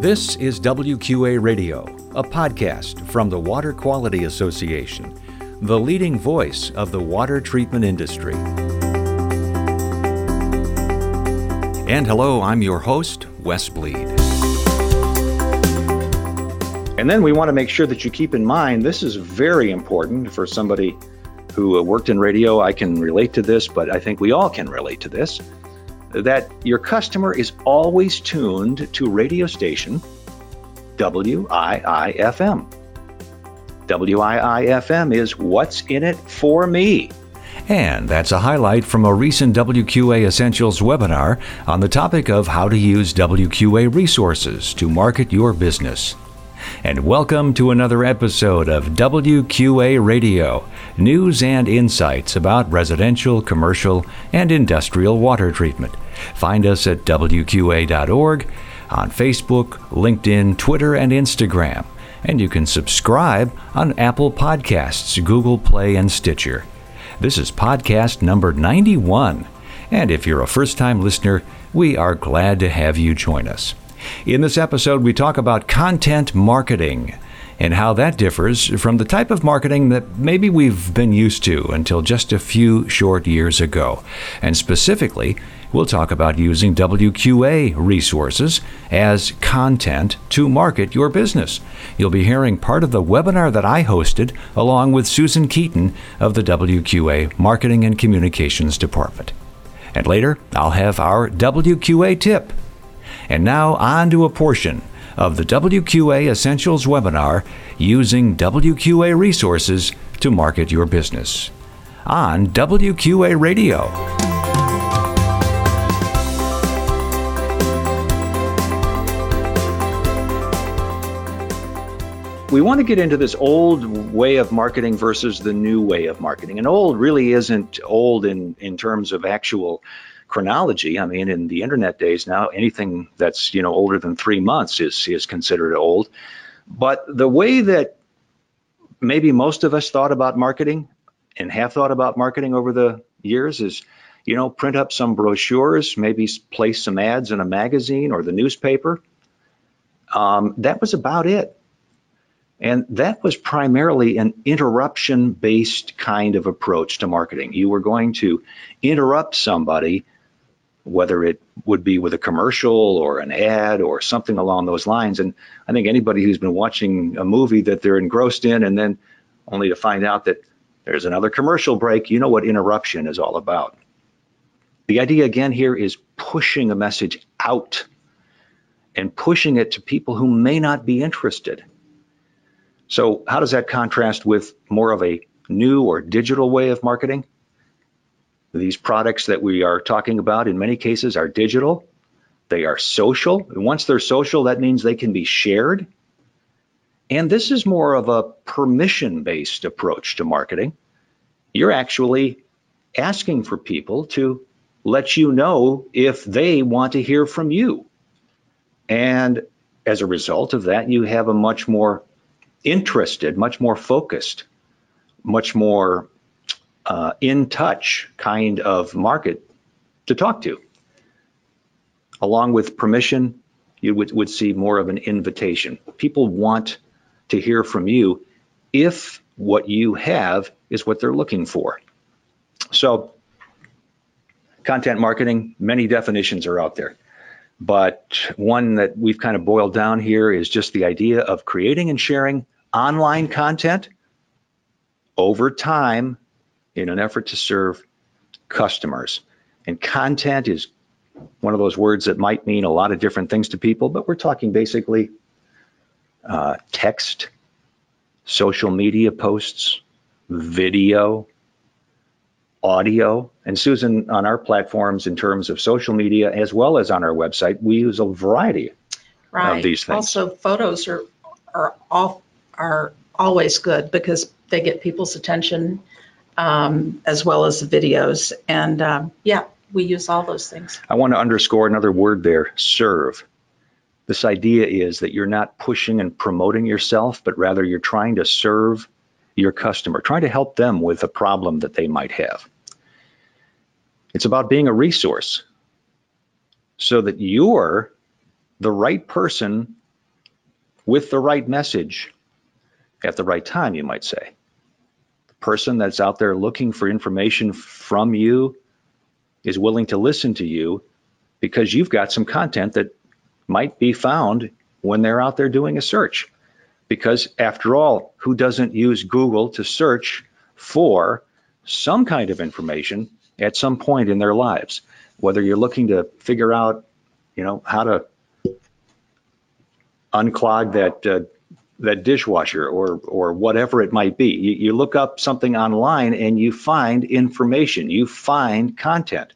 This is WQA Radio, a podcast from the Water Quality Association, the leading voice of the water treatment industry. And hello, I'm your host, Wes Bleed. And then we want to make sure that you keep in mind this is very important for somebody who uh, worked in radio. I can relate to this, but I think we all can relate to this that your customer is always tuned to radio station WIIFM. WIIFM is what's in it for me. And that's a highlight from a recent WQA Essentials webinar on the topic of how to use WQA resources to market your business. And welcome to another episode of WQA Radio news and insights about residential, commercial, and industrial water treatment. Find us at WQA.org, on Facebook, LinkedIn, Twitter, and Instagram. And you can subscribe on Apple Podcasts, Google Play, and Stitcher. This is podcast number 91. And if you're a first time listener, we are glad to have you join us. In this episode, we talk about content marketing and how that differs from the type of marketing that maybe we've been used to until just a few short years ago. And specifically, we'll talk about using WQA resources as content to market your business. You'll be hearing part of the webinar that I hosted along with Susan Keaton of the WQA Marketing and Communications Department. And later, I'll have our WQA tip. And now, on to a portion of the WQA Essentials webinar using WQA resources to market your business on WQA Radio. We want to get into this old way of marketing versus the new way of marketing. And old really isn't old in, in terms of actual chronology. I mean, in the internet days now, anything that's you know older than three months is is considered old. But the way that maybe most of us thought about marketing and have thought about marketing over the years is, you know, print up some brochures, maybe place some ads in a magazine or the newspaper. Um, that was about it. And that was primarily an interruption based kind of approach to marketing. You were going to interrupt somebody whether it would be with a commercial or an ad or something along those lines. And I think anybody who's been watching a movie that they're engrossed in and then only to find out that there's another commercial break, you know what interruption is all about. The idea again here is pushing a message out and pushing it to people who may not be interested. So, how does that contrast with more of a new or digital way of marketing? These products that we are talking about in many cases are digital, they are social. And once they're social, that means they can be shared. And this is more of a permission based approach to marketing. You're actually asking for people to let you know if they want to hear from you. And as a result of that, you have a much more interested, much more focused, much more uh, in touch kind of market to talk to. Along with permission, you would, would see more of an invitation. People want to hear from you if what you have is what they're looking for. So, content marketing, many definitions are out there. But one that we've kind of boiled down here is just the idea of creating and sharing online content over time in an effort to serve customers. And content is one of those words that might mean a lot of different things to people, but we're talking basically uh, text, social media posts, video, audio. And Susan, on our platforms, in terms of social media as well as on our website, we use a variety right. of these things. Also, photos are are all are always good because they get people's attention um, as well as the videos. And um, yeah, we use all those things. I want to underscore another word there serve. This idea is that you're not pushing and promoting yourself, but rather you're trying to serve your customer, trying to help them with a problem that they might have. It's about being a resource so that you're the right person with the right message at the right time, you might say. Person that's out there looking for information from you is willing to listen to you because you've got some content that might be found when they're out there doing a search. Because after all, who doesn't use Google to search for some kind of information at some point in their lives? Whether you're looking to figure out, you know, how to unclog that uh, that dishwasher or or whatever it might be. You, you look up something online and you find information, you find content.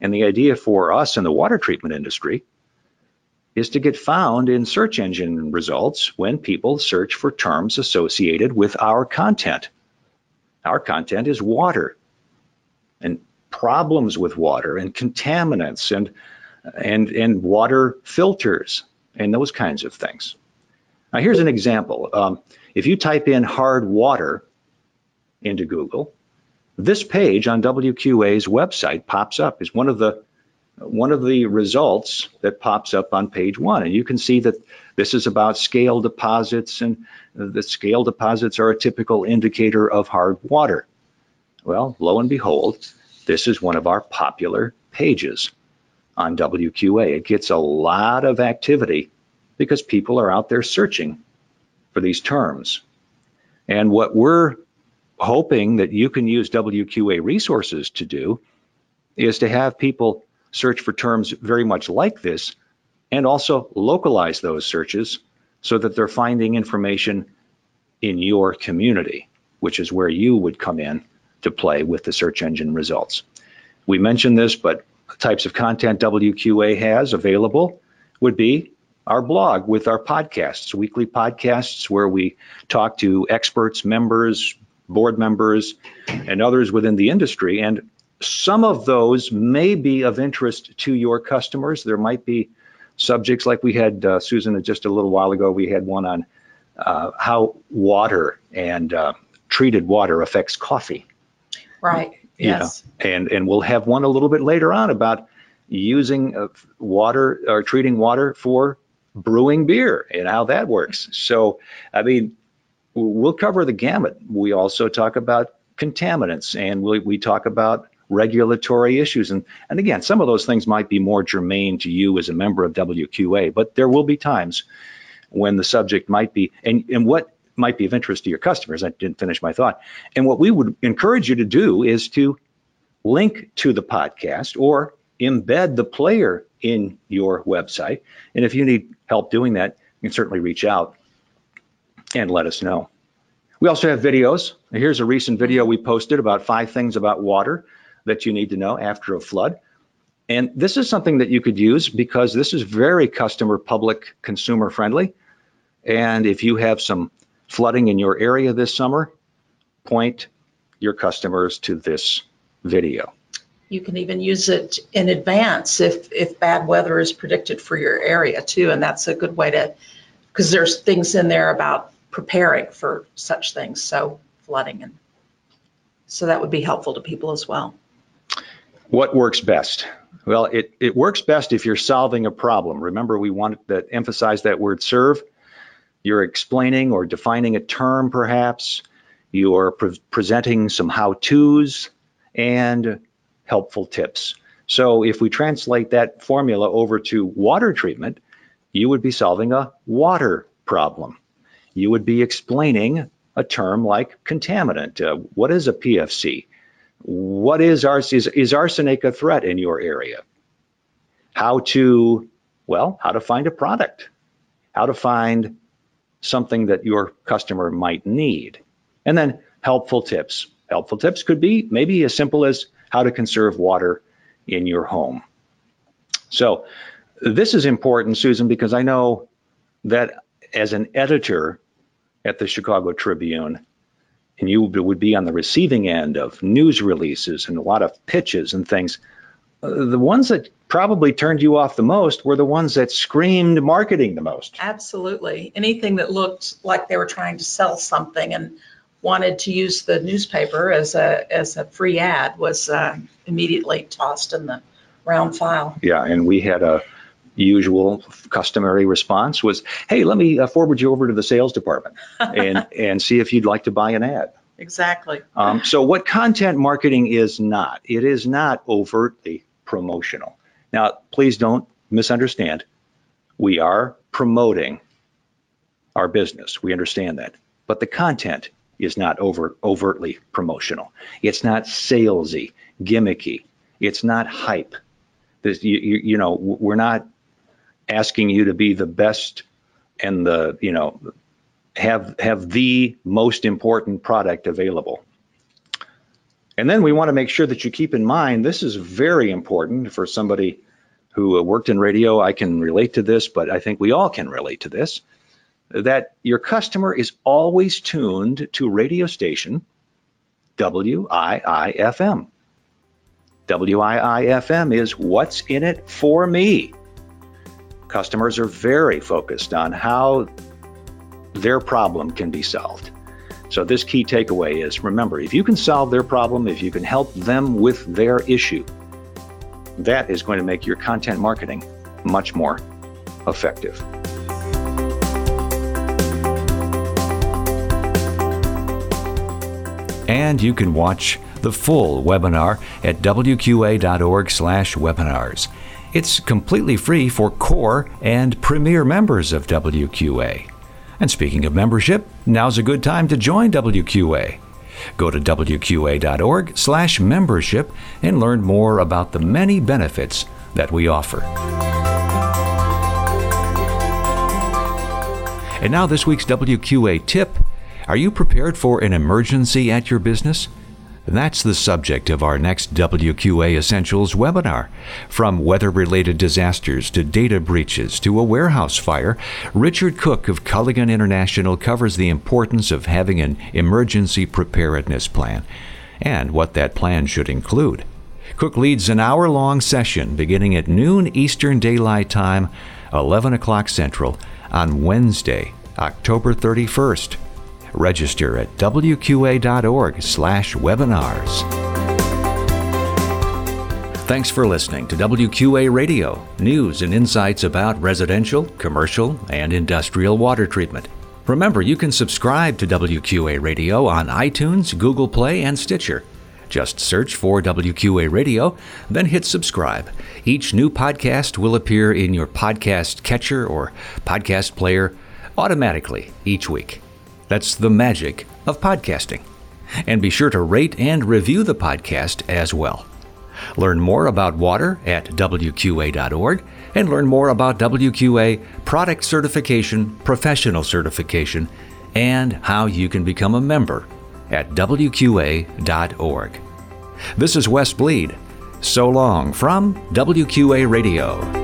And the idea for us in the water treatment industry is to get found in search engine results when people search for terms associated with our content. Our content is water and problems with water and contaminants and and and water filters and those kinds of things. Now, here's an example. Um, if you type in hard water into Google, this page on WQA's website pops up is one of the one of the results that pops up on page one. And you can see that this is about scale deposits, and the scale deposits are a typical indicator of hard water. Well, lo and behold, this is one of our popular pages on WQA. It gets a lot of activity because people are out there searching for these terms. And what we're hoping that you can use WQA resources to do is to have people search for terms very much like this and also localize those searches so that they're finding information in your community, which is where you would come in to play with the search engine results. We mentioned this, but types of content WQA has available would be our blog with our podcasts, weekly podcasts where we talk to experts, members, board members, and others within the industry. And some of those may be of interest to your customers. There might be subjects like we had, uh, Susan, just a little while ago, we had one on uh, how water and uh, treated water affects coffee. Right. Yes. know, and and we'll have one a little bit later on about using uh, water or treating water for brewing beer and how that works. So, I mean, we'll cover the gamut. We also talk about contaminants and we, we talk about regulatory issues. And, and again, some of those things might be more germane to you as a member of WQA, but there will be times when the subject might be, and, and what might be of interest to your customers. I didn't finish my thought. And what we would encourage you to do is to link to the podcast or embed the player in your website. And if you need help doing that, you can certainly reach out and let us know. We also have videos. Here's a recent video we posted about five things about water that you need to know after a flood. And this is something that you could use because this is very customer, public, consumer friendly. And if you have some flooding in your area this summer, point your customers to this video. You can even use it in advance if, if bad weather is predicted for your area too. And that's a good way to, because there's things in there about preparing for such things. So flooding and so that would be helpful to people as well. What works best? Well, it, it works best if you're solving a problem. Remember, we want to emphasize that word serve. You're explaining or defining a term, perhaps. You're pre- presenting some how to's and helpful tips. So if we translate that formula over to water treatment, you would be solving a water problem. You would be explaining a term like contaminant. Uh, what is a PFC? What is, ars- is, is arsenic a threat in your area? How to, well, how to find a product, how to find something that your customer might need. And then helpful tips. Helpful tips could be maybe as simple as how to conserve water in your home. So this is important, Susan, because I know that as an editor at the Chicago Tribune, and you would be on the receiving end of news releases and a lot of pitches and things, uh, the ones that probably turned you off the most were the ones that screamed marketing the most. Absolutely. Anything that looked like they were trying to sell something and wanted to use the newspaper as a, as a free ad was uh, immediately tossed in the round file. Yeah, and we had a usual customary response was, "Hey, let me uh, forward you over to the sales department and and see if you'd like to buy an ad." Exactly. Um, so, what content marketing is not, it is not overtly promotional. Now, please don't misunderstand. We are promoting our business. We understand that, but the content is not over, overtly promotional. It's not salesy, gimmicky. It's not hype. This, you, you, you know, we're not asking you to be the best and the you know have have the most important product available. And then we want to make sure that you keep in mind this is very important for somebody who uh, worked in radio. I can relate to this, but I think we all can relate to this. That your customer is always tuned to radio station WIIFM. WIIFM is what's in it for me customers are very focused on how their problem can be solved. So, this key takeaway is remember, if you can solve their problem, if you can help them with their issue, that is going to make your content marketing much more effective. And you can watch the full webinar at wqa.org/webinars. It's completely free for core and premier members of WQA. And speaking of membership, now's a good time to join WQA. Go to wqa.org/membership and learn more about the many benefits that we offer. And now this week's WQA tip. Are you prepared for an emergency at your business? That's the subject of our next WQA Essentials webinar. From weather related disasters to data breaches to a warehouse fire, Richard Cook of Culligan International covers the importance of having an emergency preparedness plan and what that plan should include. Cook leads an hour long session beginning at noon Eastern Daylight Time, 11 o'clock Central, on Wednesday, October 31st. Register at wqa.org/webinars. Thanks for listening to WQA Radio, news and insights about residential, commercial, and industrial water treatment. Remember, you can subscribe to WQA Radio on iTunes, Google Play, and Stitcher. Just search for WQA Radio, then hit subscribe. Each new podcast will appear in your podcast catcher or podcast player automatically each week. That's the magic of podcasting. And be sure to rate and review the podcast as well. Learn more about water at WQA.org and learn more about WQA product certification, professional certification, and how you can become a member at WQA.org. This is Wes Bleed. So long from WQA Radio.